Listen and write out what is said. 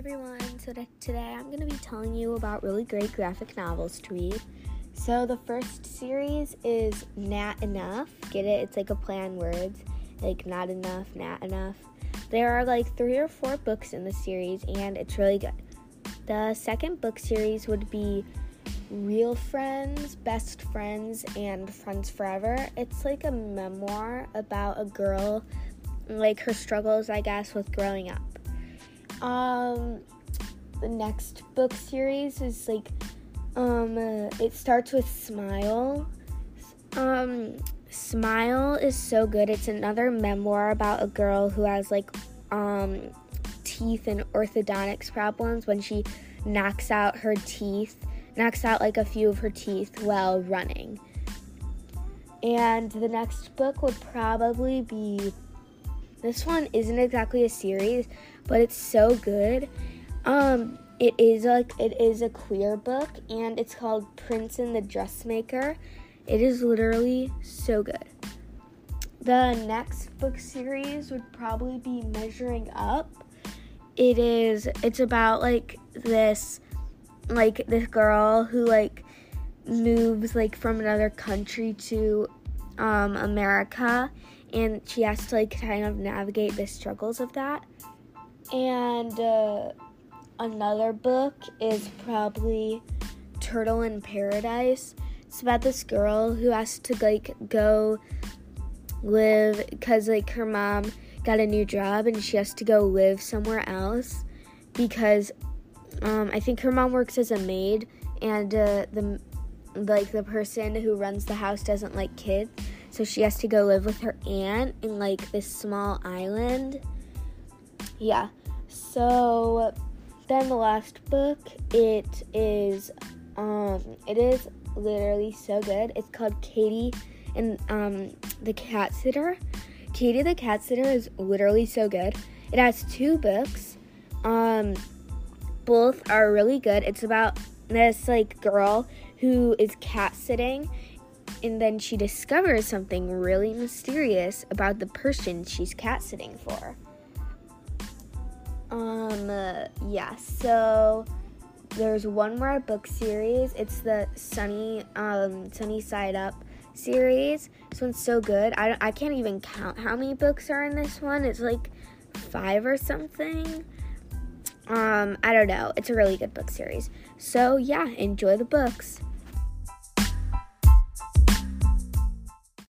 everyone. So today I'm going to be telling you about really great graphic novels to read. So the first series is Nat Enough. Get it? It's like a play on words, like not enough, nat enough. There are like three or four books in the series, and it's really good. The second book series would be Real Friends, Best Friends, and Friends Forever. It's like a memoir about a girl, like her struggles, I guess, with growing up. Um, the next book series is like, um, uh, it starts with Smile. Um, Smile is so good. It's another memoir about a girl who has like, um, teeth and orthodontics problems when she knocks out her teeth, knocks out like a few of her teeth while running. And the next book would probably be this one isn't exactly a series, but it's so good. Um, it is like it is a queer book, and it's called Prince and the Dressmaker. It is literally so good. The next book series would probably be Measuring Up. It is it's about like this like this girl who like moves like from another country to um, America and she has to like kind of navigate the struggles of that. And uh, another book is probably Turtle in Paradise. It's about this girl who has to like go live because like her mom got a new job and she has to go live somewhere else because um, I think her mom works as a maid and uh, the like the person who runs the house doesn't like kids so she has to go live with her aunt in like this small island. Yeah. So then the last book, it is um it is literally so good. It's called Katie and um the cat sitter. Katie the cat sitter is literally so good. It has two books. Um both are really good. It's about this like girl who is cat sitting and then she discovers something really mysterious about the person she's cat sitting for. Um, uh, yeah, so there's one more book series. It's the Sunny, um, Sunny Side Up series. This one's so good. I, I can't even count how many books are in this one. It's like five or something. Um, I don't know. It's a really good book series. So, yeah, enjoy the books.